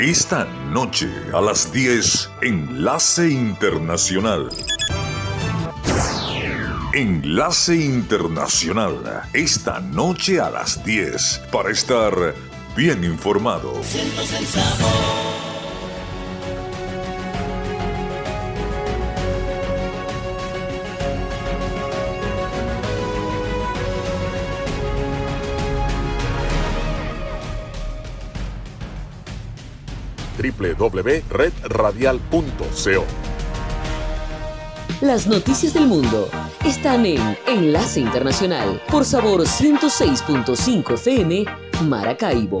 Esta noche a las 10, Enlace Internacional. Enlace Internacional, esta noche a las 10, para estar bien informado. www.redradial.co. Las noticias del mundo están en Enlace Internacional por Sabor 106.5 FM Maracaibo.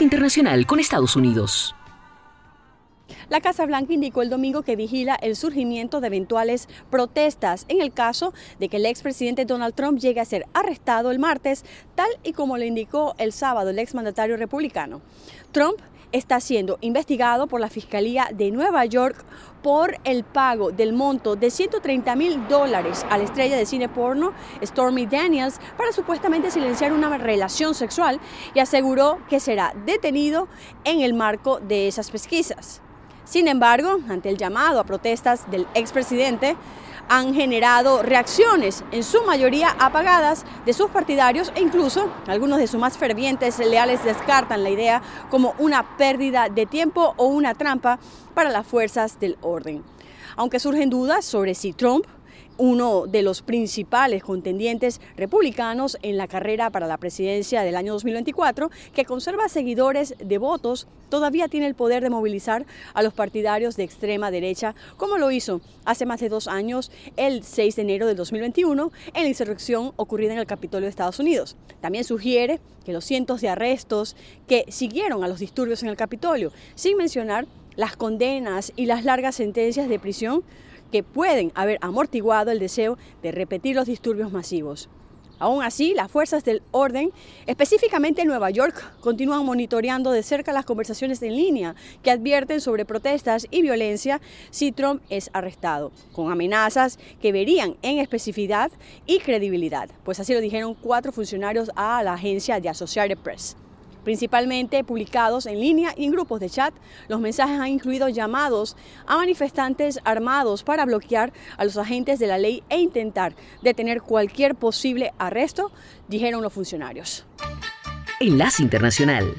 Internacional con Estados Unidos. La Casa Blanca indicó el domingo que vigila el surgimiento de eventuales protestas en el caso de que el expresidente Donald Trump llegue a ser arrestado el martes, tal y como le indicó el sábado el exmandatario republicano. Trump está siendo investigado por la Fiscalía de Nueva York por el pago del monto de 130 mil dólares a la estrella de cine porno Stormy Daniels para supuestamente silenciar una relación sexual y aseguró que será detenido en el marco de esas pesquisas. Sin embargo, ante el llamado a protestas del expresidente, han generado reacciones, en su mayoría apagadas, de sus partidarios e incluso algunos de sus más fervientes leales descartan la idea como una pérdida de tiempo o una trampa para las fuerzas del orden. Aunque surgen dudas sobre si Trump uno de los principales contendientes republicanos en la carrera para la presidencia del año 2024, que conserva seguidores devotos, todavía tiene el poder de movilizar a los partidarios de extrema derecha, como lo hizo hace más de dos años, el 6 de enero del 2021, en la insurrección ocurrida en el Capitolio de Estados Unidos. También sugiere que los cientos de arrestos que siguieron a los disturbios en el Capitolio, sin mencionar las condenas y las largas sentencias de prisión, que pueden haber amortiguado el deseo de repetir los disturbios masivos. Aún así, las fuerzas del orden, específicamente en Nueva York, continúan monitoreando de cerca las conversaciones en línea que advierten sobre protestas y violencia si Trump es arrestado, con amenazas que verían en especificidad y credibilidad, pues así lo dijeron cuatro funcionarios a la agencia de Associated Press principalmente publicados en línea y en grupos de chat. Los mensajes han incluido llamados a manifestantes armados para bloquear a los agentes de la ley e intentar detener cualquier posible arresto, dijeron los funcionarios. Enlace Internacional.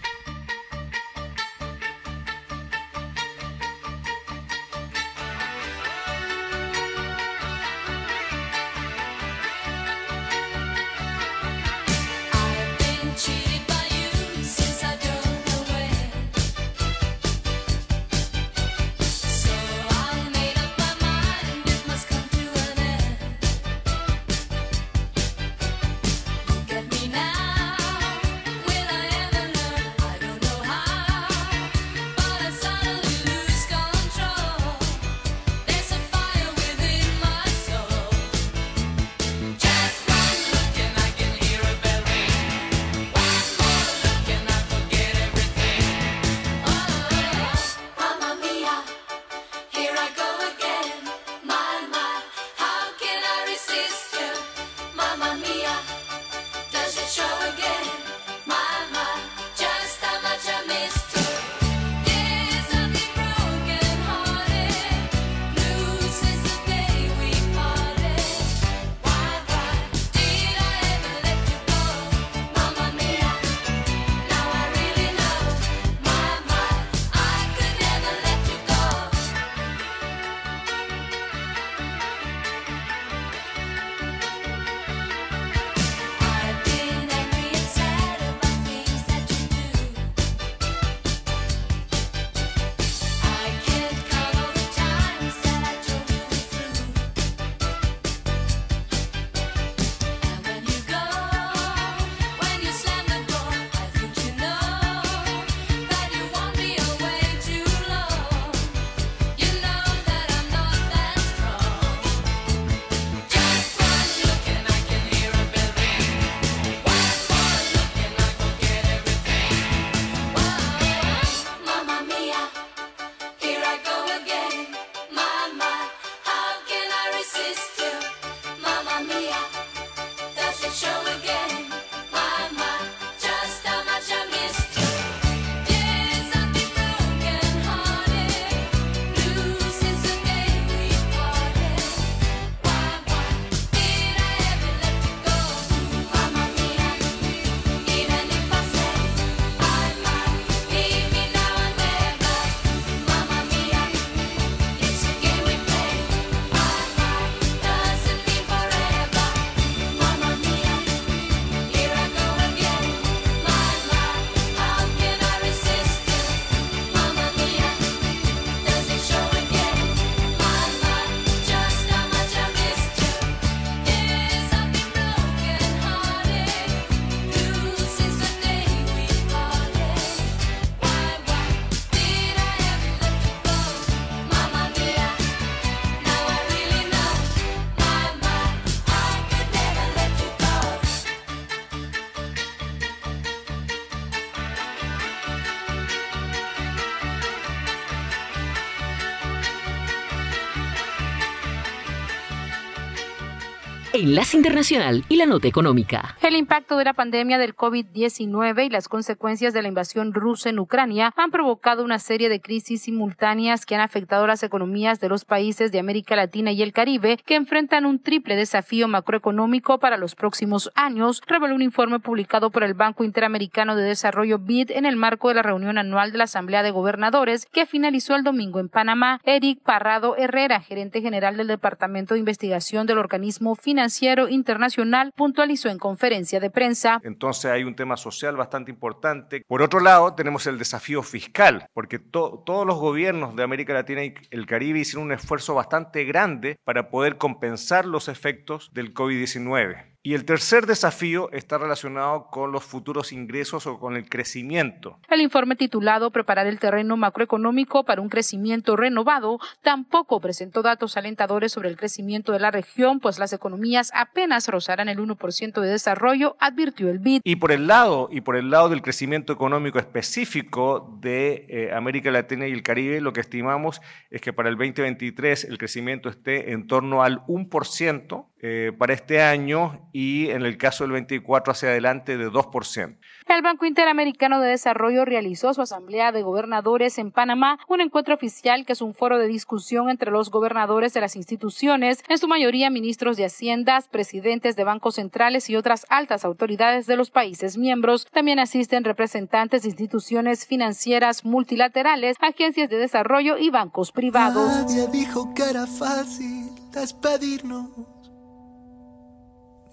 Enlace Internacional y la Nota Económica. El impacto de la pandemia del COVID-19 y las consecuencias de la invasión rusa en Ucrania han provocado una serie de crisis simultáneas que han afectado las economías de los países de América Latina y el Caribe, que enfrentan un triple desafío macroeconómico para los próximos años, reveló un informe publicado por el Banco Interamericano de Desarrollo BID en el marco de la reunión anual de la Asamblea de Gobernadores que finalizó el domingo en Panamá. Eric Parrado Herrera, gerente general del Departamento de Investigación del organismo financiero, Internacional puntualizó en conferencia de prensa. Entonces hay un tema social bastante importante. Por otro lado, tenemos el desafío fiscal, porque todos los gobiernos de América Latina y el Caribe hicieron un esfuerzo bastante grande para poder compensar los efectos del COVID-19. Y el tercer desafío está relacionado con los futuros ingresos o con el crecimiento. El informe titulado Preparar el terreno macroeconómico para un crecimiento renovado tampoco presentó datos alentadores sobre el crecimiento de la región, pues las economías apenas rozarán el 1% de desarrollo, advirtió el BID. Y por el lado y por el lado del crecimiento económico específico de eh, América Latina y el Caribe, lo que estimamos es que para el 2023 el crecimiento esté en torno al 1%, eh, para este año y en el caso del 24 hacia adelante de 2%. El Banco Interamericano de Desarrollo realizó su asamblea de gobernadores en Panamá, un encuentro oficial que es un foro de discusión entre los gobernadores de las instituciones, en su mayoría ministros de Haciendas, presidentes de bancos centrales y otras altas autoridades de los países miembros. También asisten representantes de instituciones financieras multilaterales, agencias de desarrollo y bancos privados. Nadie dijo que era fácil despedirnos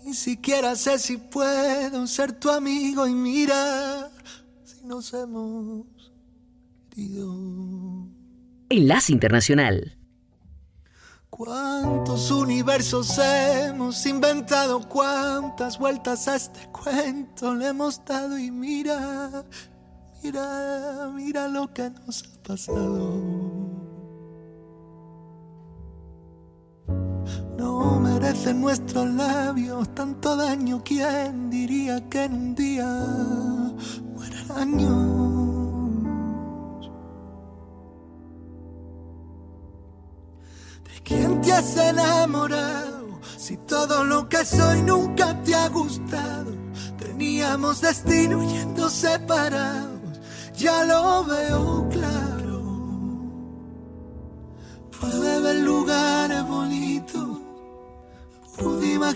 ni siquiera sé si puedo ser tu amigo y mira si nos hemos querido. Enlace Internacional. ¿Cuántos universos hemos inventado? ¿Cuántas vueltas a este cuento le hemos dado? Y mira, mira, mira lo que nos ha pasado. Merecen nuestros labios tanto daño. ¿Quién diría que en un día mueren años? ¿De quién te has enamorado? Si todo lo que soy nunca te ha gustado. Teníamos destino yendo separados. Ya lo veo claro. Puede haber lugares bonitos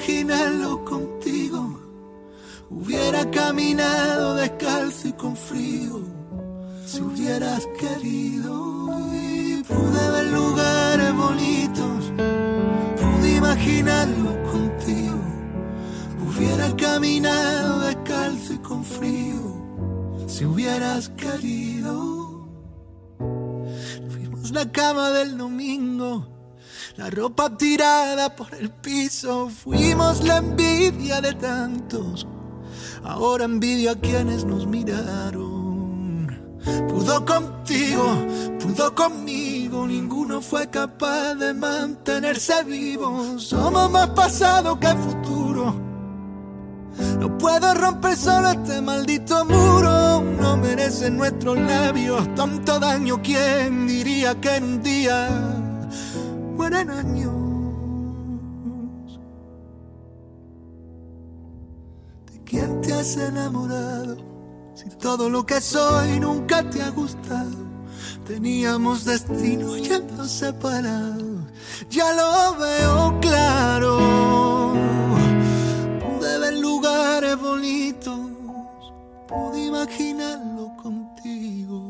imaginarlo contigo. Hubiera caminado descalzo y con frío, si hubieras querido. Y pude ver lugares bonitos, pude imaginarlo contigo. Hubiera caminado descalzo y con frío, si hubieras querido. Fuimos la cama del domingo la ropa tirada por el piso, fuimos la envidia de tantos. Ahora envidio a quienes nos miraron. Pudo contigo, pudo conmigo, ninguno fue capaz de mantenerse vivo. Somos más pasado que futuro. No puedo romper solo este maldito muro. No merecen nuestros labios tanto daño. ¿Quién diría que en un día mueren años. ¿De quién te has enamorado? Si todo lo que soy nunca te ha gustado. Teníamos destino yendo separados. Ya lo veo claro. Pude ver lugares bonitos. Pude imaginarlo contigo.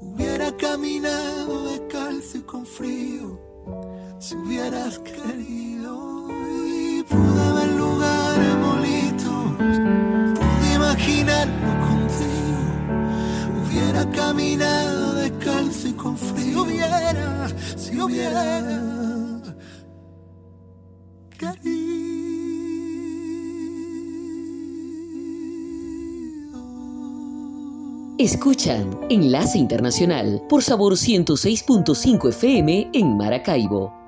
Hubiera caminado descalzo y con frío si hubieras querido y pude ver lugares bonitos, pude imaginarlo contigo, hubiera caminado descalzo y con frío, si hubiera, si hubiera querido. Escuchan Enlace Internacional por Sabor 106.5 FM en Maracaibo.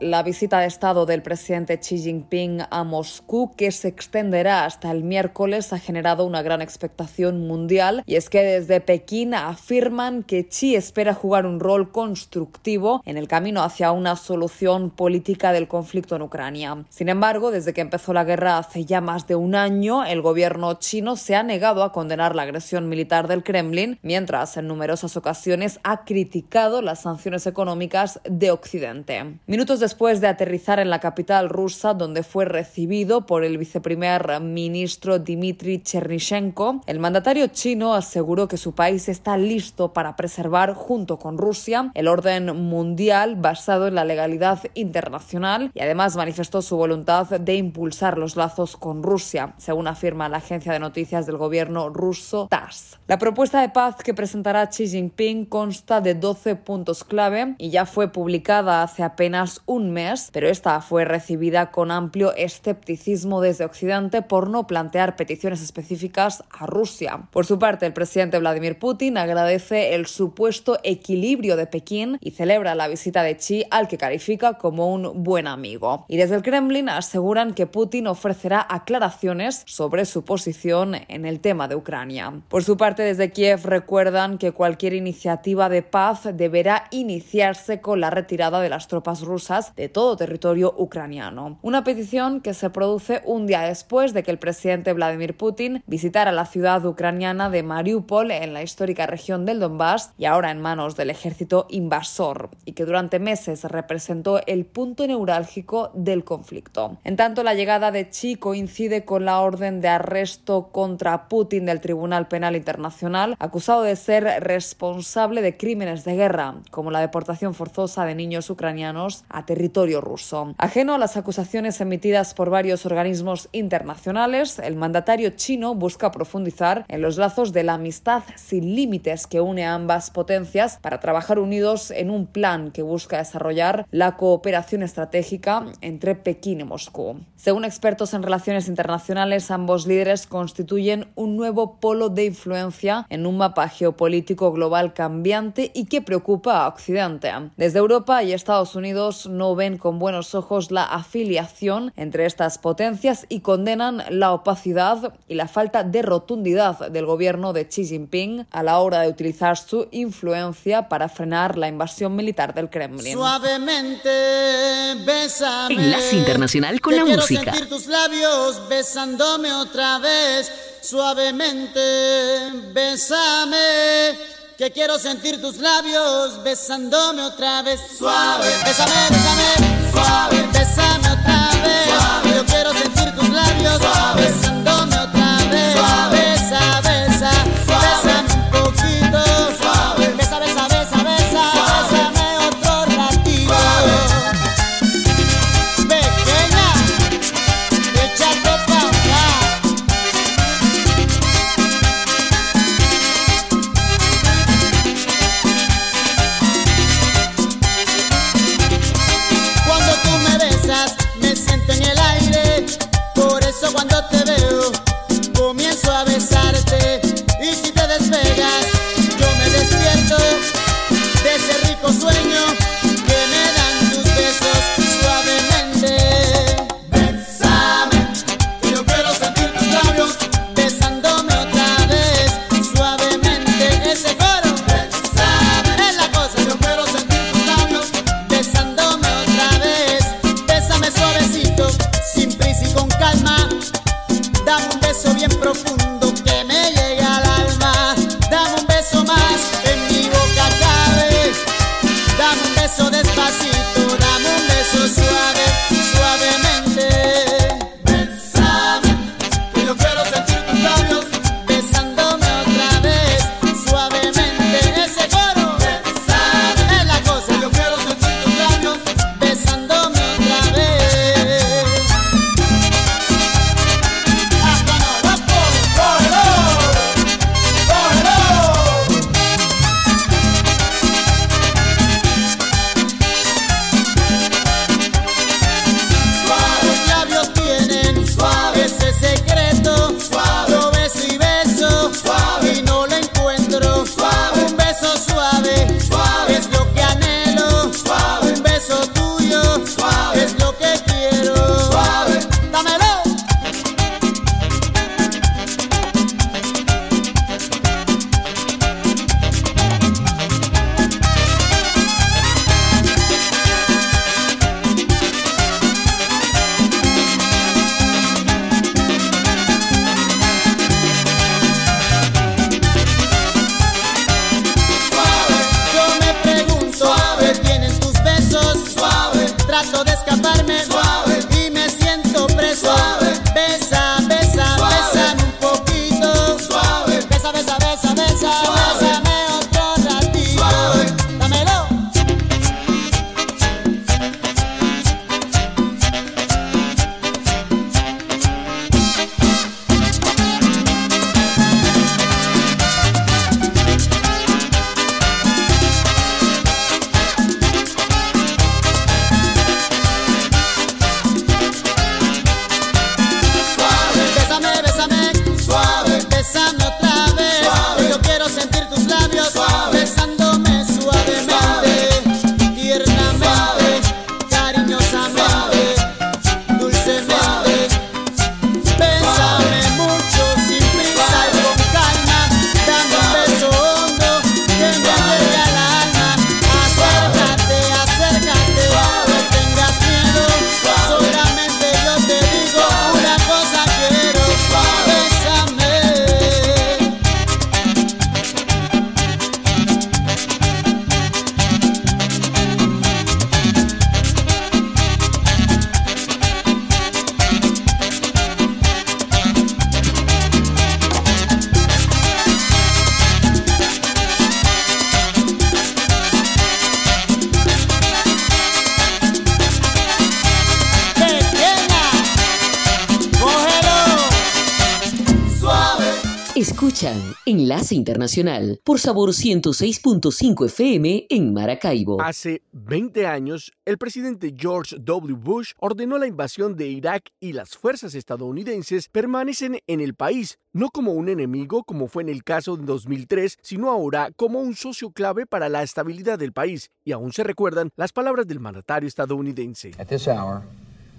La visita de Estado del presidente Xi Jinping a Moscú, que se extenderá hasta el miércoles, ha generado una gran expectación mundial y es que desde Pekín afirman que Xi espera jugar un rol constructivo en el camino hacia una solución política del conflicto en Ucrania. Sin embargo, desde que empezó la guerra hace ya más de un año, el gobierno chino se ha negado a condenar la agresión militar del Kremlin, mientras en numerosas ocasiones ha criticado las sanciones económicas de Occidente. Minutos después de aterrizar en la capital rusa, donde fue recibido por el viceprimer ministro Dmitry Chernyshenko, el mandatario chino aseguró que su país está listo para preservar, junto con Rusia, el orden mundial basado en la legalidad internacional y además manifestó su voluntad de impulsar los lazos con Rusia, según afirma la agencia de noticias del gobierno ruso TASS. La propuesta de paz que presentará Xi Jinping consta de 12 puntos clave y ya fue publicada hace apenas un mes, pero esta fue recibida con amplio escepticismo desde Occidente por no plantear peticiones específicas a Rusia. Por su parte, el presidente Vladimir Putin agradece el supuesto equilibrio de Pekín y celebra la visita de Xi al que califica como un buen amigo. Y desde el Kremlin aseguran que Putin ofrecerá aclaraciones sobre su posición en el tema de Ucrania. Por su parte, desde Kiev recuerdan que cualquier iniciativa de paz deberá iniciarse con la retirada de las tropas rusas de todo territorio ucraniano. Una petición que se produce un día después de que el presidente Vladimir Putin visitara la ciudad ucraniana de Mariupol en la histórica región del Donbass y ahora en manos del ejército invasor y que durante meses representó el punto neurálgico del conflicto. En tanto, la llegada de Chi coincide con la orden de arresto contra Putin del Tribunal Penal Internacional, acusado de ser responsable de crímenes de guerra, como la deportación forzosa de niños ucranianos a territorio ruso. Ajeno a las acusaciones emitidas por varios organismos internacionales, el mandatario chino busca profundizar en los lazos de la amistad sin límites que une a ambas potencias para trabajar unidos en un plan que busca desarrollar la cooperación estratégica entre Pekín y Moscú. Según expertos en relaciones internacionales, ambos líderes constituyen un nuevo polo de influencia en un mapa geopolítico global cambiante y que preocupa a Occidente. Desde Europa y Estados Unidos no ven con buenos ojos la afiliación entre estas potencias y condenan la opacidad y la falta de rotundidad del gobierno de Xi Jinping a la hora de utilizar su influencia para frenar la invasión militar del Kremlin. Suavemente, bésame. Enlace Internacional con la quiero Música. sentir tus labios besándome otra vez. Suavemente, bésame. Que quiero sentir tus labios besándome otra vez. Suave, bésame, bésame. Suave, bésame otra vez. Suave. Yo quiero sentir tus labios besándome Enlace Internacional por Sabor 106.5 FM en Maracaibo. Hace 20 años, el presidente George W. Bush ordenó la invasión de Irak y las fuerzas estadounidenses permanecen en el país, no como un enemigo como fue en el caso de 2003, sino ahora como un socio clave para la estabilidad del país. Y aún se recuerdan las palabras del mandatario estadounidense.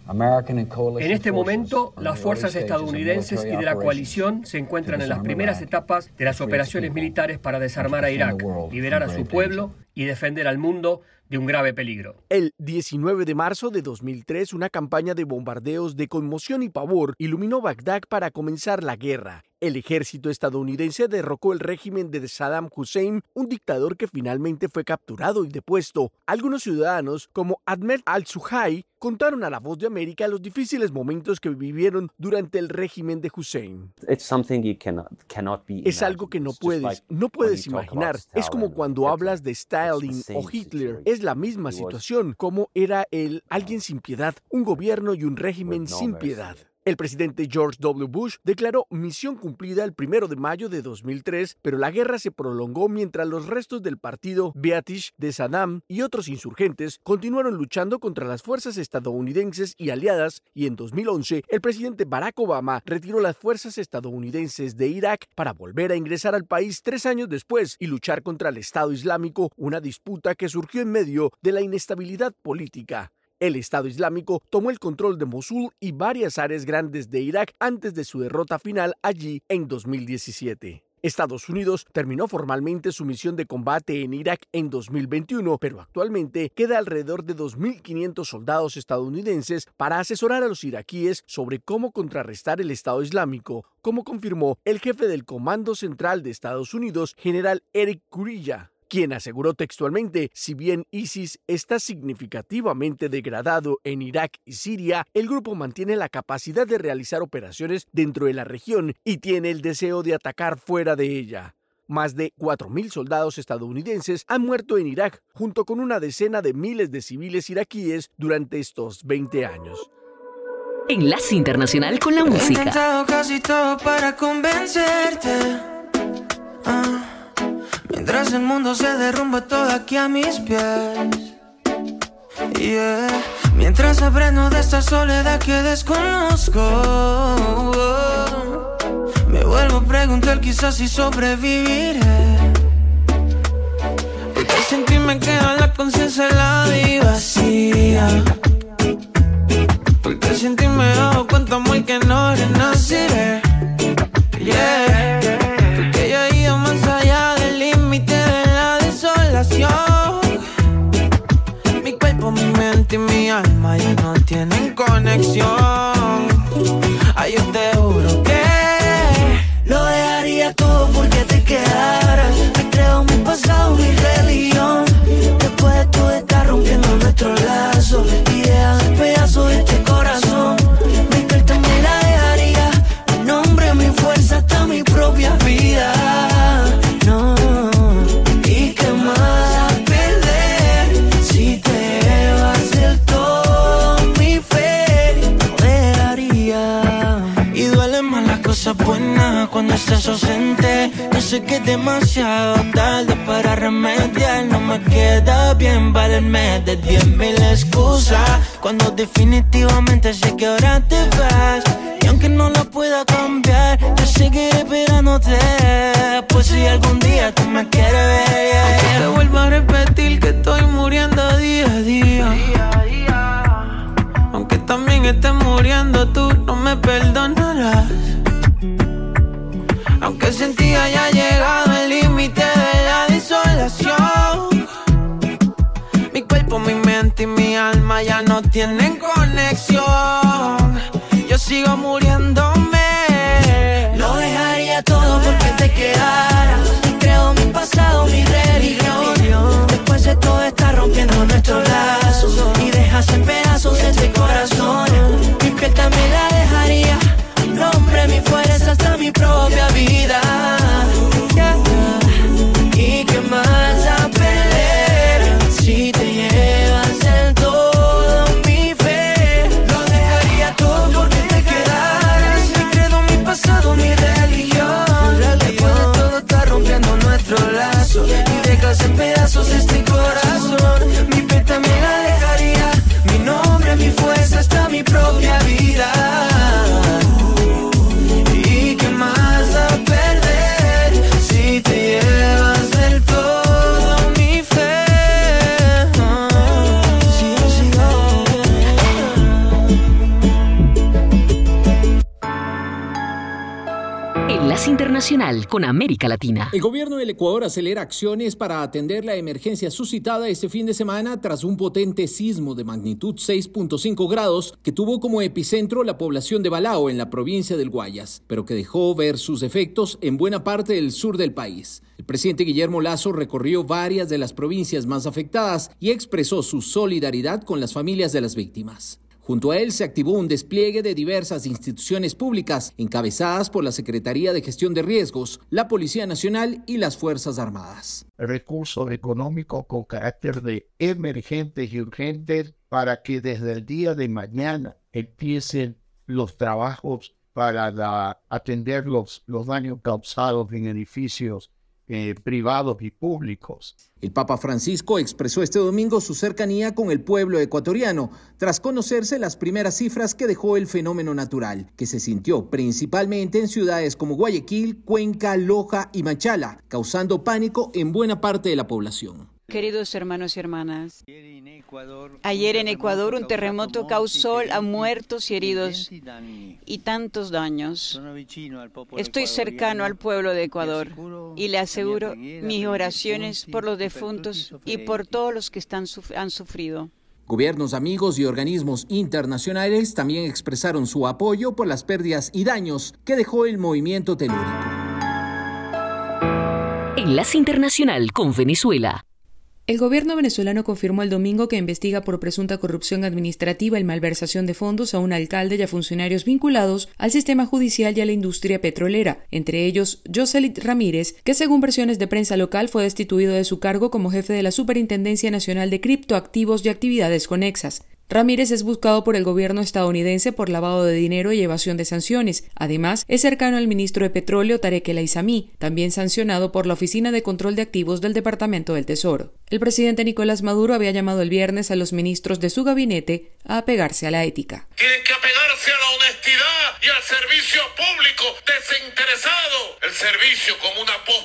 En este momento, las fuerzas estadounidenses y de la coalición se encuentran en las primeras etapas de las operaciones militares para desarmar a Irak, liberar a su pueblo y defender al mundo de un grave peligro. El 19 de marzo de 2003, una campaña de bombardeos de conmoción y pavor iluminó Bagdad para comenzar la guerra. El ejército estadounidense derrocó el régimen de Saddam Hussein, un dictador que finalmente fue capturado y depuesto. Algunos ciudadanos, como Ahmed al-Suhai, contaron a la voz de América los difíciles momentos que vivieron durante el régimen de Hussein. Es algo que no puedes, no puedes imaginar. Es como cuando hablas de Stalin o Hitler. Es la misma situación, como era él alguien sin piedad, un gobierno y un régimen sin piedad. El presidente George W. Bush declaró misión cumplida el primero de mayo de 2003, pero la guerra se prolongó mientras los restos del partido Beatish de Saddam y otros insurgentes continuaron luchando contra las fuerzas estadounidenses y aliadas, y en 2011 el presidente Barack Obama retiró las fuerzas estadounidenses de Irak para volver a ingresar al país tres años después y luchar contra el Estado Islámico, una disputa que surgió en medio de la inestabilidad política. El Estado Islámico tomó el control de Mosul y varias áreas grandes de Irak antes de su derrota final allí en 2017. Estados Unidos terminó formalmente su misión de combate en Irak en 2021, pero actualmente queda alrededor de 2.500 soldados estadounidenses para asesorar a los iraquíes sobre cómo contrarrestar el Estado Islámico, como confirmó el jefe del Comando Central de Estados Unidos, general Eric Kurilla quien aseguró textualmente, si bien ISIS está significativamente degradado en Irak y Siria, el grupo mantiene la capacidad de realizar operaciones dentro de la región y tiene el deseo de atacar fuera de ella. Más de 4.000 soldados estadounidenses han muerto en Irak, junto con una decena de miles de civiles iraquíes durante estos 20 años. Enlace Internacional con la música. casi todo para convencerte. Ah. Mientras el mundo se derrumba todo aquí a mis pies. Yeah. Mientras aprendo de esta soledad que desconozco. Me vuelvo a preguntar quizás si sobreviviré. Porque sin ti me queda la conciencia helada y vacía. Porque sin ti me dado cuenta muy que no renaciré. Yeah. Mente y mi alma ya no tienen conexión. Ay, yo te juro que lo dejaría todo porque te quedaras. Me creo mi pasado, mi religión. Después de todo está rompiendo nuestro lazo No sé que es demasiado tarde para remediar. No me queda bien valerme de diez mil excusas. Cuando definitivamente sé que ahora te vas. Y aunque no la pueda cambiar, yo seguiré esperándote. Pues si algún día tú me quieres ver, yeah, te vuelvo a repetir que estoy muriendo día a día. Aunque también estés muriendo, tú no me perdonarás. Aunque sentí haya llegado el límite de la desolación. Mi cuerpo, mi mente y mi alma ya no tienen conexión. Yo sigo muriéndome. Lo dejaría todo porque te quedaras. Y creo mi pasado, mi religión. Después de todo está rompiendo nuestros lazos. Y dejas en pedazos este corazón. Mi piel también la hasta mi propia vida. Con América Latina. El gobierno del Ecuador acelera acciones para atender la emergencia suscitada este fin de semana tras un potente sismo de magnitud 6.5 grados que tuvo como epicentro la población de Balao en la provincia del Guayas, pero que dejó ver sus efectos en buena parte del sur del país. El presidente Guillermo Lazo recorrió varias de las provincias más afectadas y expresó su solidaridad con las familias de las víctimas. Junto a él se activó un despliegue de diversas instituciones públicas encabezadas por la Secretaría de Gestión de Riesgos, la Policía Nacional y las Fuerzas Armadas. Recursos económicos con carácter de emergentes y urgentes para que desde el día de mañana empiecen los trabajos para atender los, los daños causados en edificios eh, privados y públicos. El Papa Francisco expresó este domingo su cercanía con el pueblo ecuatoriano, tras conocerse las primeras cifras que dejó el fenómeno natural, que se sintió principalmente en ciudades como Guayaquil, Cuenca, Loja y Machala, causando pánico en buena parte de la población. Queridos hermanos y hermanas, ayer en Ecuador un terremoto causó a muertos y heridos y tantos daños. Estoy cercano al pueblo de Ecuador y le aseguro mis oraciones por los defuntos y por todos los que están, han sufrido. Gobiernos amigos y organismos internacionales también expresaron su apoyo por las pérdidas y daños que dejó el movimiento telúrico. Enlace Internacional con Venezuela. El gobierno venezolano confirmó el domingo que investiga por presunta corrupción administrativa y malversación de fondos a un alcalde y a funcionarios vinculados al sistema judicial y a la industria petrolera, entre ellos Joselit Ramírez, que según versiones de prensa local fue destituido de su cargo como jefe de la Superintendencia Nacional de Criptoactivos y Actividades Conexas. Ramírez es buscado por el gobierno estadounidense por lavado de dinero y evasión de sanciones. Además, es cercano al ministro de Petróleo Tarek El Aizami, también sancionado por la Oficina de Control de Activos del Departamento del Tesoro. El presidente Nicolás Maduro había llamado el viernes a los ministros de su gabinete a apegarse a la ética. Tienen que apegarse a la honestidad y al servicio público desinteresado. El servicio como un apostolado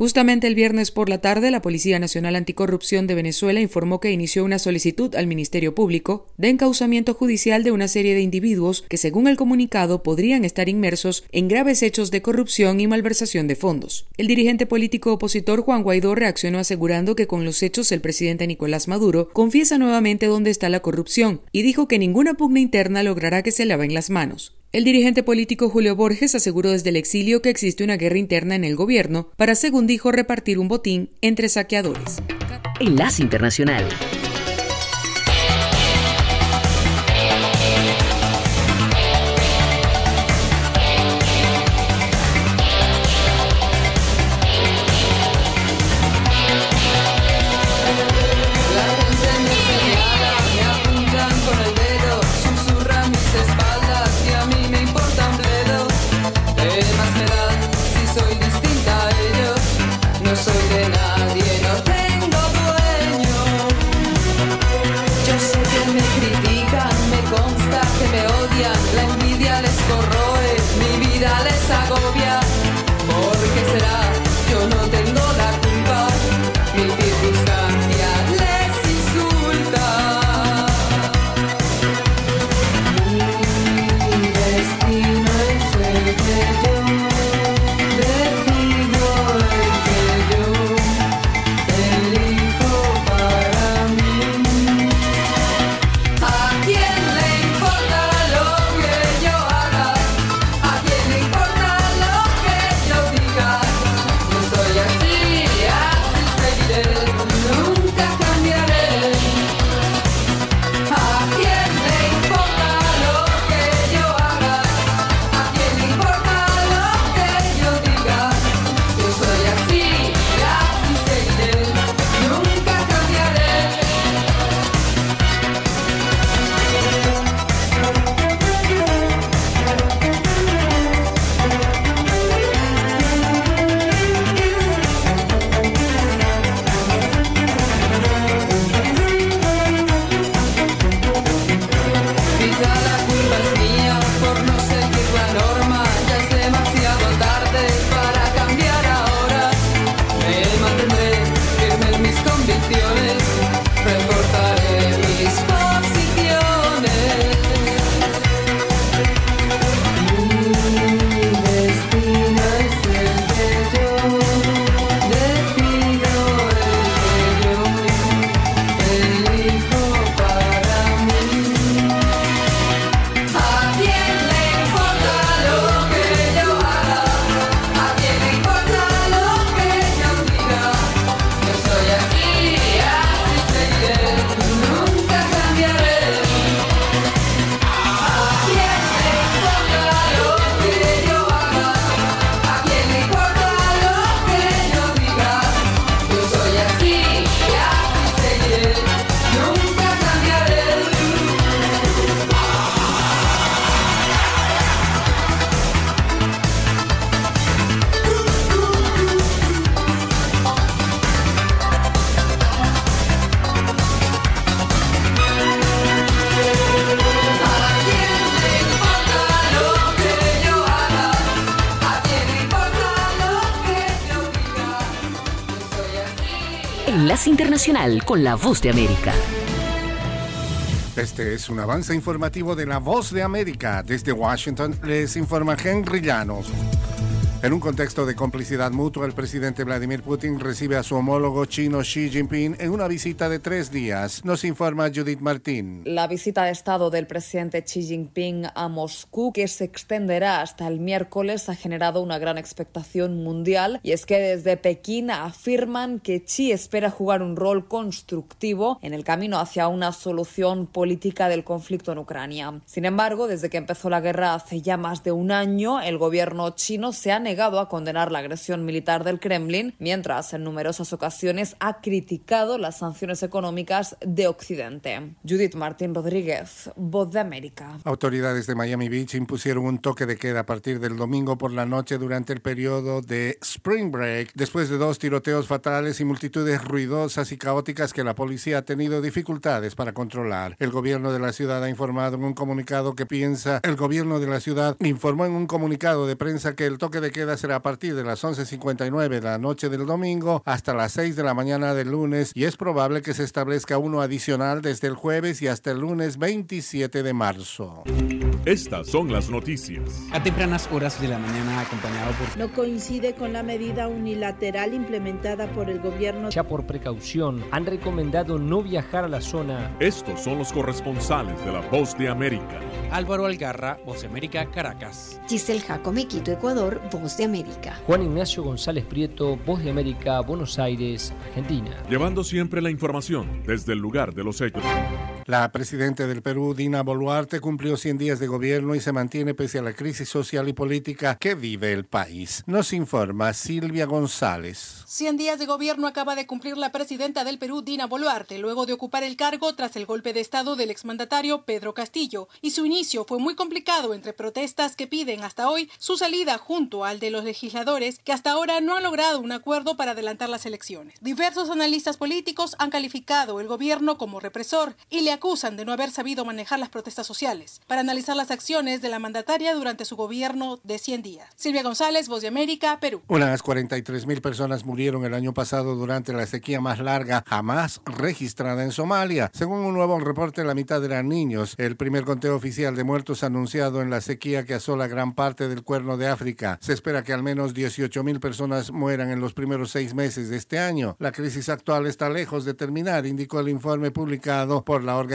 Justamente el viernes por la tarde, la Policía Nacional Anticorrupción de Venezuela informó que inició una solicitud al Ministerio Público de encausamiento judicial de una serie de individuos que, según el comunicado, podrían estar inmersos en graves hechos de corrupción y mal malversación de fondos. El dirigente político opositor Juan Guaidó reaccionó asegurando que con los hechos el presidente Nicolás Maduro confiesa nuevamente dónde está la corrupción y dijo que ninguna pugna interna logrará que se laven las manos. El dirigente político Julio Borges aseguró desde el exilio que existe una guerra interna en el gobierno para, según dijo, repartir un botín entre saqueadores. Enlace Internacional. Con la Voz de América. Este es un avance informativo de la Voz de América. Desde Washington les informa Henry Llanos. En un contexto de complicidad mutua, el presidente Vladimir Putin recibe a su homólogo chino Xi Jinping en una visita de tres días. Nos informa Judith Martín. La visita de Estado del presidente Xi Jinping a Moscú, que se extenderá hasta el miércoles, ha generado una gran expectación mundial. Y es que desde Pekín afirman que Xi espera jugar un rol constructivo en el camino hacia una solución política del conflicto en Ucrania. Sin embargo, desde que empezó la guerra hace ya más de un año, el gobierno chino se ha negado a condenar la agresión militar del Kremlin, mientras en numerosas ocasiones ha criticado las sanciones económicas de Occidente. Judith Martín Rodríguez, Voz de América. Autoridades de Miami Beach impusieron un toque de queda a partir del domingo por la noche durante el periodo de Spring Break, después de dos tiroteos fatales y multitudes ruidosas y caóticas que la policía ha tenido dificultades para controlar. El gobierno de la ciudad ha informado en un comunicado que piensa, el gobierno de la ciudad informó en un comunicado de prensa que el toque de queda queda será a partir de las 11.59 de la noche del domingo hasta las 6 de la mañana del lunes y es probable que se establezca uno adicional desde el jueves y hasta el lunes 27 de marzo. Estas son las noticias. A tempranas horas de la mañana acompañado por... No coincide con la medida unilateral implementada por el gobierno. Ya por precaución han recomendado no viajar a la zona. Estos son los corresponsales de la Voz de América. Álvaro Algarra, Voz de América, Caracas. Giselle Jacome, Quito, Ecuador, Voz de América. Juan Ignacio González Prieto, Voz de América, Buenos Aires, Argentina. Llevando siempre la información desde el lugar de los hechos. La presidenta del Perú, Dina Boluarte, cumplió 100 días de gobierno y se mantiene pese a la crisis social y política que vive el país. Nos informa Silvia González. 100 días de gobierno acaba de cumplir la presidenta del Perú, Dina Boluarte, luego de ocupar el cargo tras el golpe de Estado del exmandatario Pedro Castillo. Y su inicio fue muy complicado entre protestas que piden hasta hoy su salida junto al de los legisladores que hasta ahora no han logrado un acuerdo para adelantar las elecciones. Diversos analistas políticos han calificado el gobierno como represor y le acusan de no haber sabido manejar las protestas sociales. Para analizar las acciones de la mandataria durante su gobierno de 100 días. Silvia González, Voz de América, Perú. Unas 43 mil personas murieron el año pasado durante la sequía más larga jamás registrada en Somalia. Según un nuevo reporte, la mitad eran niños. El primer conteo oficial de muertos anunciado en la sequía que asola gran parte del cuerno de África. Se espera que al menos 18 mil personas mueran en los primeros seis meses de este año. La crisis actual está lejos de terminar, indicó el informe publicado por la Organización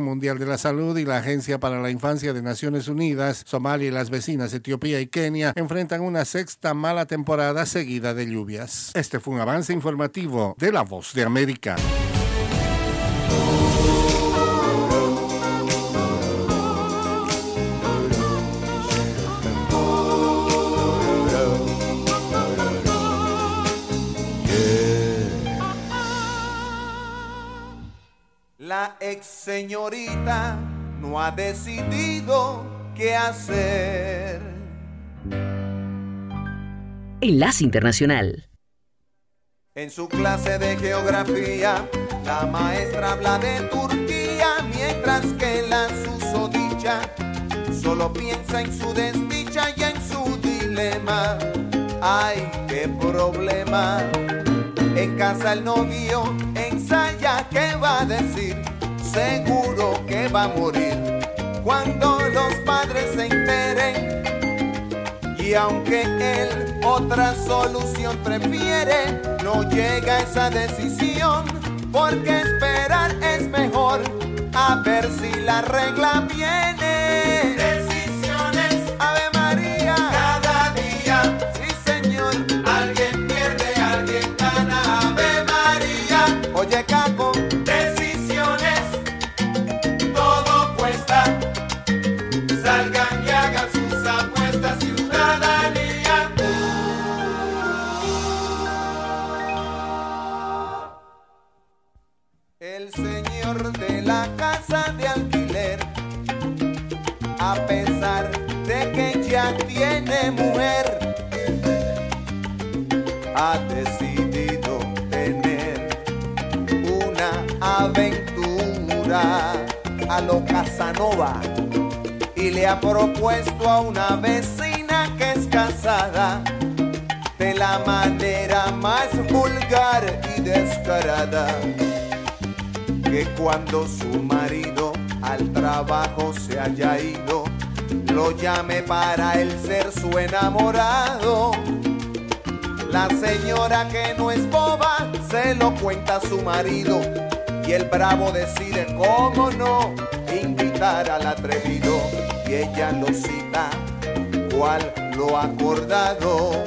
Mundial de la Salud y la Agencia para la Infancia de Naciones Unidas. Somalia y las vecinas Etiopía y Kenia enfrentan una sexta mala temporada seguida de lluvias. Este fue un avance informativo de La Voz de América. La ex señorita no ha decidido qué hacer. Enlace Internacional. En su clase de geografía, la maestra habla de Turquía, mientras que la susodicha solo piensa en su desdicha y en su dilema. Ay, qué problema. En casa el novio ensaya qué va a decir, seguro que va a morir cuando los padres se enteren. Y aunque él otra solución prefiere, no llega a esa decisión, porque esperar es mejor, a ver si la regla viene. El señor de la casa de alquiler, a pesar de que ya tiene mujer, ha decidido tener una aventura a lo Casanova y le ha propuesto a una vecina que es casada de la manera más vulgar y descarada. Que cuando su marido al trabajo se haya ido, lo llame para él ser su enamorado. La señora que no es boba se lo cuenta a su marido y el bravo decide cómo no invitar al atrevido y ella lo cita cual lo acordado.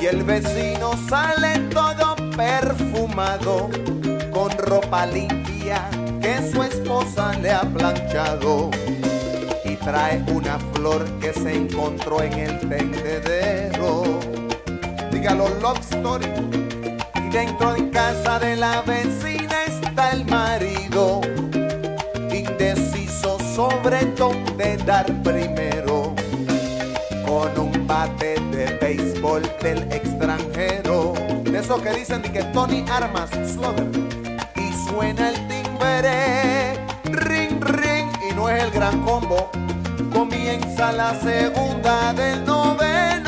Y el vecino sale todo perfumado con ropa limpia que su esposa le ha planchado y trae una flor que se encontró en el tendedero. Dígalo, love story. Y dentro de casa de la vecina está el marido, indeciso sobre dónde dar primero, con un bate de béisbol del extranjero, de esos que dicen que Tony Armas, Slugger, y suena el timbre, ring, ring, y no es el gran combo, comienza la segunda del noveno.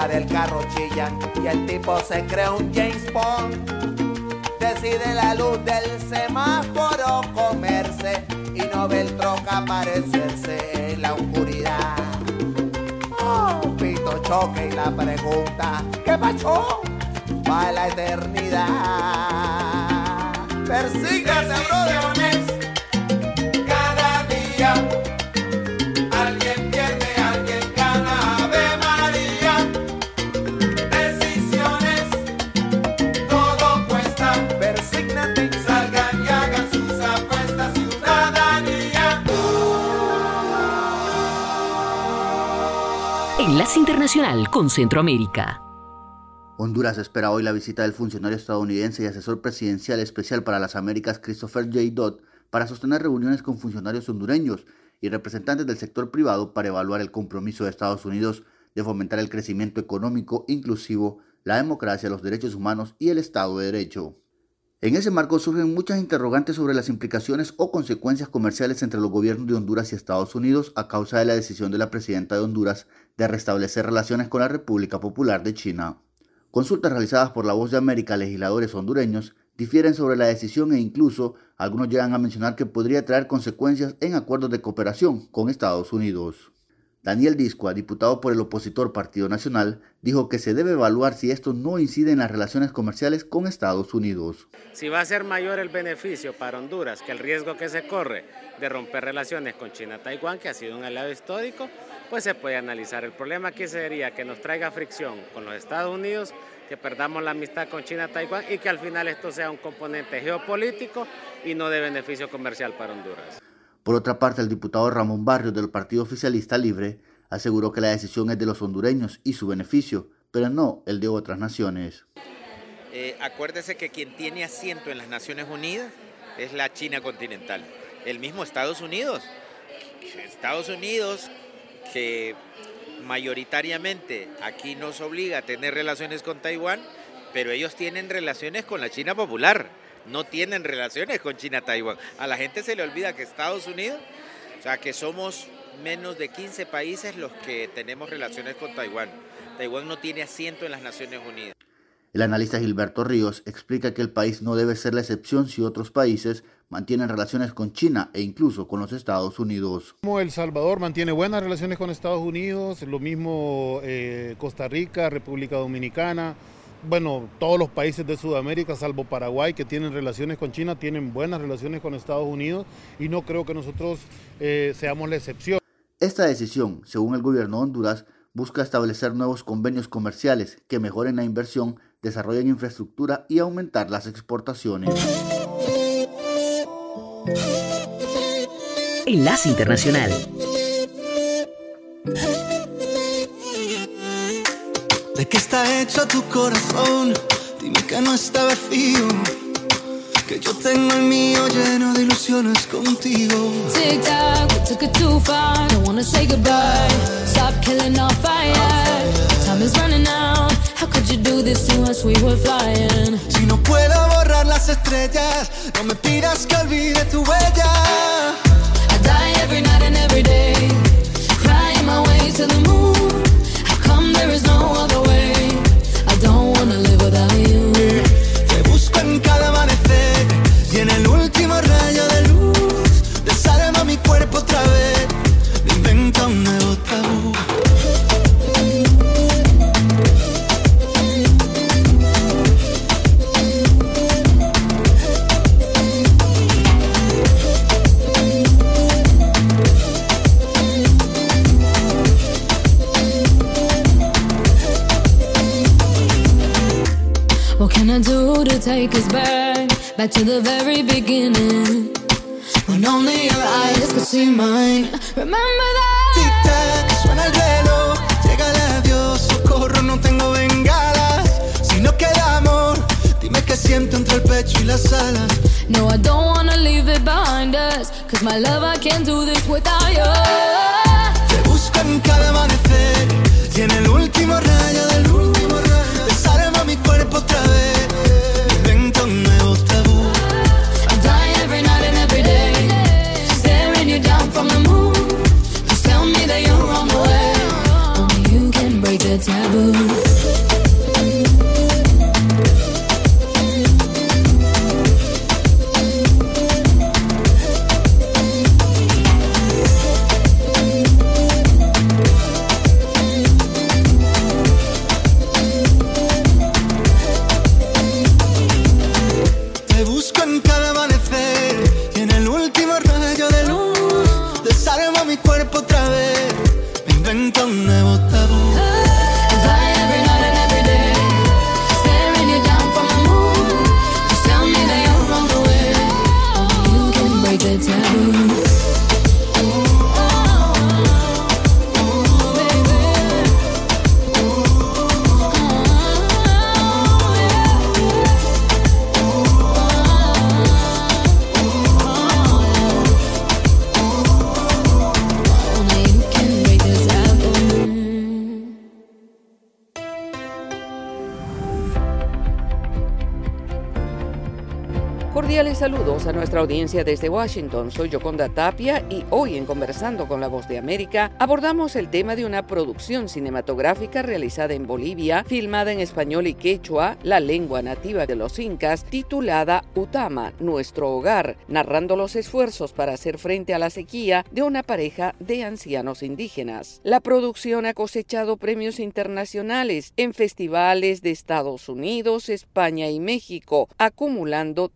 Rueda del carro chillan y el tipo se cree un James Bond. Decide la luz del semáforo comerse y no ve el troca aparecerse en la oscuridad. Oh, pito choque y la pregunta, ¿qué pasó? Va la eternidad. Persígase, brother. Internacional con Centroamérica. Honduras espera hoy la visita del funcionario estadounidense y asesor presidencial especial para las Américas Christopher J. Dodd para sostener reuniones con funcionarios hondureños y representantes del sector privado para evaluar el compromiso de Estados Unidos de fomentar el crecimiento económico inclusivo, la democracia, los derechos humanos y el Estado de Derecho. En ese marco surgen muchas interrogantes sobre las implicaciones o consecuencias comerciales entre los gobiernos de Honduras y Estados Unidos a causa de la decisión de la presidenta de Honduras de restablecer relaciones con la República Popular de China. Consultas realizadas por la Voz de América a legisladores hondureños difieren sobre la decisión e incluso algunos llegan a mencionar que podría traer consecuencias en acuerdos de cooperación con Estados Unidos. Daniel Discoa, diputado por el opositor Partido Nacional, dijo que se debe evaluar si esto no incide en las relaciones comerciales con Estados Unidos. Si va a ser mayor el beneficio para Honduras que el riesgo que se corre de romper relaciones con China-Taiwán, que ha sido un aliado histórico, pues se puede analizar. El problema aquí sería que nos traiga fricción con los Estados Unidos, que perdamos la amistad con China-Taiwán y que al final esto sea un componente geopolítico y no de beneficio comercial para Honduras. Por otra parte, el diputado Ramón Barrios del Partido Oficialista Libre aseguró que la decisión es de los hondureños y su beneficio, pero no el de otras naciones. Eh, acuérdese que quien tiene asiento en las Naciones Unidas es la China continental, el mismo Estados Unidos. Estados Unidos que mayoritariamente aquí nos obliga a tener relaciones con Taiwán, pero ellos tienen relaciones con la China popular, no tienen relaciones con China-Taiwán. A la gente se le olvida que Estados Unidos, o sea, que somos menos de 15 países los que tenemos relaciones con Taiwán. Taiwán no tiene asiento en las Naciones Unidas. El analista Gilberto Ríos explica que el país no debe ser la excepción si otros países mantienen relaciones con China e incluso con los Estados Unidos. Como El Salvador mantiene buenas relaciones con Estados Unidos, lo mismo eh, Costa Rica, República Dominicana, bueno, todos los países de Sudamérica, salvo Paraguay, que tienen relaciones con China, tienen buenas relaciones con Estados Unidos y no creo que nosotros eh, seamos la excepción. Esta decisión, según el gobierno de Honduras, busca establecer nuevos convenios comerciales que mejoren la inversión desarrollen infraestructura y aumentar las exportaciones. Enlace Internacional. ¿De qué está hecho tu corazón? Dime que no está vacío. Que yo tengo el mío lleno de ilusiones contigo. Tic tac, we took it too far. Don't wanna say goodbye. Stop killing our fire. Time is running out. How could you do this to us? We were flying. Si no puedo borrar las estrellas, no me pidas que olvide tu huella. I die every night and every day. Can I do to take us back? Back to the very beginning. When only your eyes could see mine. Remember that? Tic tac, suena el reloj. Llega el adiós, socorro, no tengo bengalas. Si no queda amor, dime qué siento entre el pecho y las alas. No, I don't wanna leave it behind us. Cause my love, I can't do this without you. Te busco en cada amanecer y en el último rayo de break Cordiales saludos a nuestra audiencia desde Washington. Soy Yoconda Tapia y hoy en Conversando con la Voz de América abordamos el tema de una producción cinematográfica realizada en Bolivia, filmada en español y quechua, la lengua nativa de los incas, titulada Utama, nuestro hogar, narrando los esfuerzos para hacer frente a la sequía de una pareja de ancianos indígenas. La producción ha cosechado premios internacionales en festivales de Estados Unidos, España y México, acumulando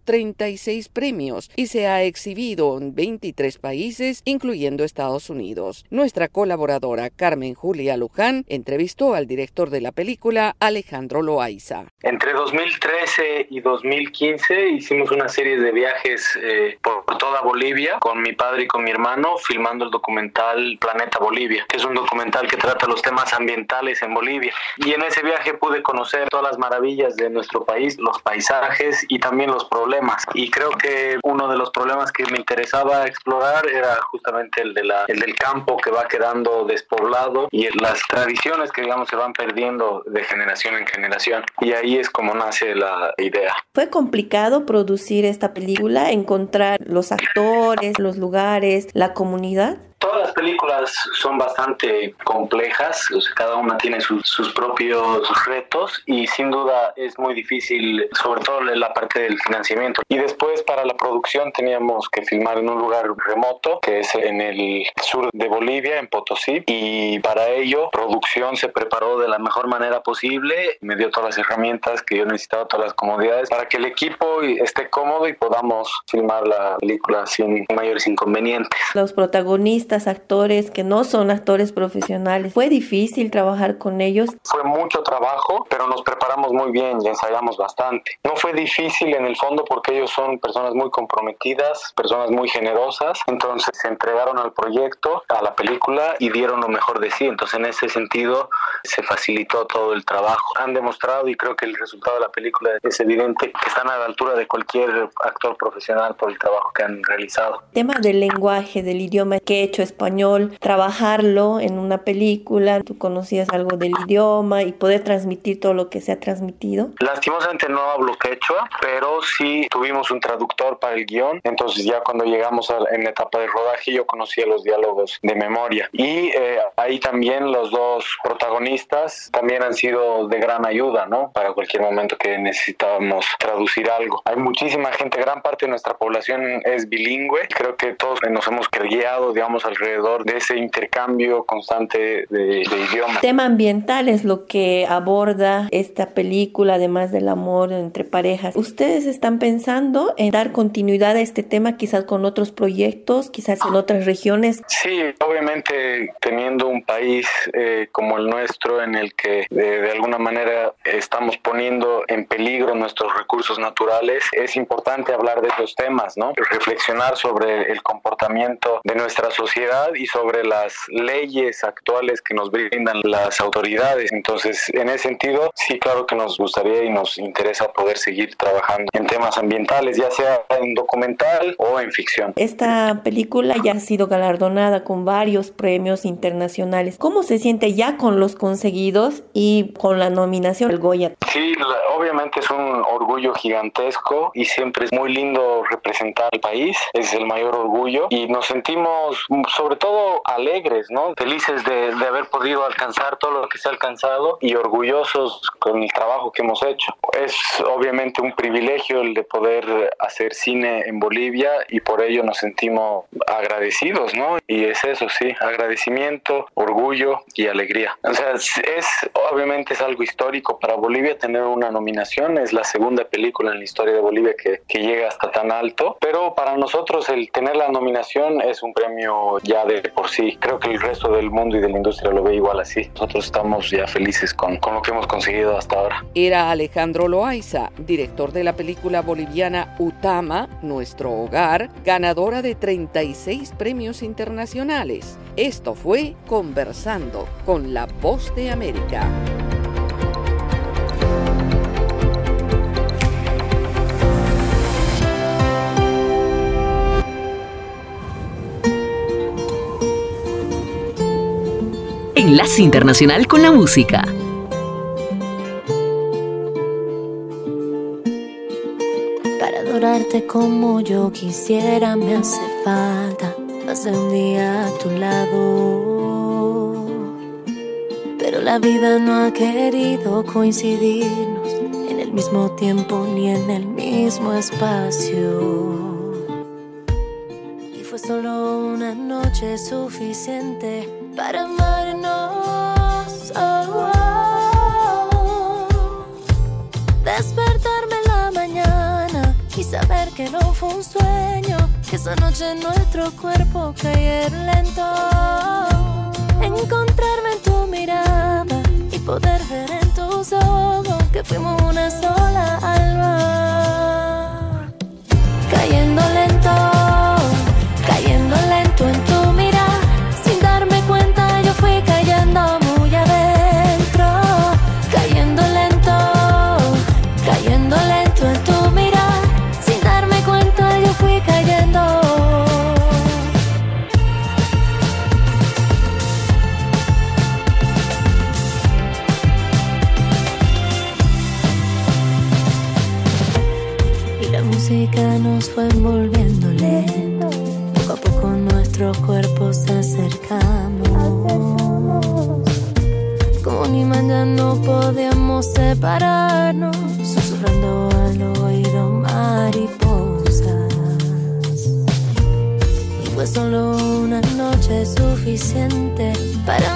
36 premios y se ha exhibido en 23 países, incluyendo Estados Unidos. Nuestra colaboradora Carmen Julia Luján entrevistó al director de la película, Alejandro Loaiza. Entre 2013 y 2015 hicimos una serie de viajes eh, por toda Bolivia con mi padre y con mi hermano filmando el documental Planeta Bolivia, que es un documental que trata los temas ambientales en Bolivia. Y en ese viaje pude conocer todas las maravillas de nuestro país, los paisajes y también los problemas. Y creo que uno de los problemas que me interesaba explorar era justamente el, de la, el del campo que va quedando despoblado y las tradiciones que digamos se van perdiendo de generación en generación. Y ahí es como nace la idea. Fue complicado producir esta película, encontrar los actores, los lugares, la comunidad. Todas las películas son bastante complejas, o sea, cada una tiene sus, sus propios retos y sin duda es muy difícil, sobre todo la parte del financiamiento. Y después para la producción teníamos que filmar en un lugar remoto, que es en el sur de Bolivia, en Potosí, y para ello producción se preparó de la mejor manera posible, me dio todas las herramientas que yo necesitaba, todas las comodidades, para que el equipo esté cómodo y podamos filmar la película sin mayores inconvenientes. Los protagonistas, actores que no son actores profesionales, ¿fue difícil trabajar con ellos? Fue mucho trabajo, pero nos preparamos muy bien y ensayamos bastante. No fue difícil en el fondo porque ellos son personas muy comprometidas, personas muy generosas, entonces se entregaron al proyecto, a la película y dieron lo mejor de sí. Entonces en ese sentido se facilitó todo el trabajo. Han demostrado y creo que el resultado de la película es evidente que están a la altura de cualquier actor profesional por el trabajo que han realizado. Tema del lenguaje, del idioma que he hecho español, trabajarlo en una película, tú conocías algo del idioma y poder transmitir todo lo que se ha transmitido. Lastimosamente no hablo quechua, pero sí tuvimos un traductor para el guion, entonces ya cuando llegamos a, en la etapa de rodaje yo conocía los diálogos de memoria y eh, ahí también los dos protagonistas también han sido de gran ayuda, ¿no? Para cualquier momento que necesitábamos traducir algo. Hay muchísima gente, gran parte de nuestra población es bilingüe, creo que todos nos hemos guiado, digamos, alrededor de ese intercambio constante de, de idiomas. Tema ambiental es lo que aborda esta película, además del amor entre parejas. ¿Ustedes están pensando en dar continuidad a este tema quizás con otros proyectos, quizás en otras regiones? Sí, obviamente teniendo un país eh, como el nuestro en el que de, de alguna manera estamos poniendo en peligro nuestros recursos naturales, es importante hablar de estos temas, ¿no? Reflexionar sobre el comportamiento de nuestra sociedad y sobre las leyes actuales que nos brindan las autoridades. Entonces, en ese sentido, sí, claro que nos gustaría y nos interesa poder seguir trabajando en temas ambientales, ya sea en documental o en ficción. Esta película ya ha sido galardonada con varios premios internacionales. ¿Cómo se siente ya con los conseguidos y con la nominación al Goya? Sí, la- obviamente es un orgullo gigantesco y siempre es muy lindo representar al país, es el mayor orgullo y nos sentimos sobre todo alegres, ¿no? Felices de, haber podido alcanzar todo lo que se ha alcanzado y orgullosos con el trabajo que hemos hecho. Es obviamente un privilegio el de poder hacer cine en Bolivia y por ello nos sentimos agradecidos, ¿no? Y es eso, sí, agradecimiento, orgullo y alegría. O sea, es, es- obviamente es algo histórico para Bolivia tener una nominación, es la segunda película en la historia de Bolivia que, que llega hasta tan alto, pero para nosotros el tener la nominación es un premio ya de por sí. Creo que el resto del mundo y de la industria lo ve igual así. Nosotros estamos ya felices con, con lo que hemos conseguido hasta ahora. Era Alejandro Loaiza, director de la película boliviana Utama, Nuestro Hogar, ganadora de 36 premios internacionales. Esto fue Conversando con la Voz de América. Enlace Internacional con la Música. Para adorarte como yo quisiera me hace falta más de un día a tu lado. Pero la vida no ha querido coincidirnos en el mismo tiempo ni en el mismo espacio. Y fue solo una noche suficiente para amarnos. Despertarme en la mañana y saber que no fue un sueño, que esa noche nuestro cuerpo cayeron lento. Encontrarme en tu mirada y poder ver en tus ojos que fuimos una sola alma. Cayendo lento, separarnos, susurrando al oído mariposas. Y fue solo una noche suficiente para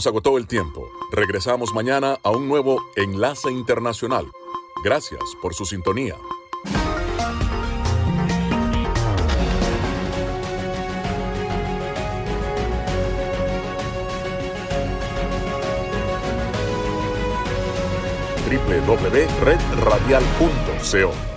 nos agotó el tiempo. Regresamos mañana a un nuevo Enlace Internacional. Gracias por su sintonía. www.redradial.co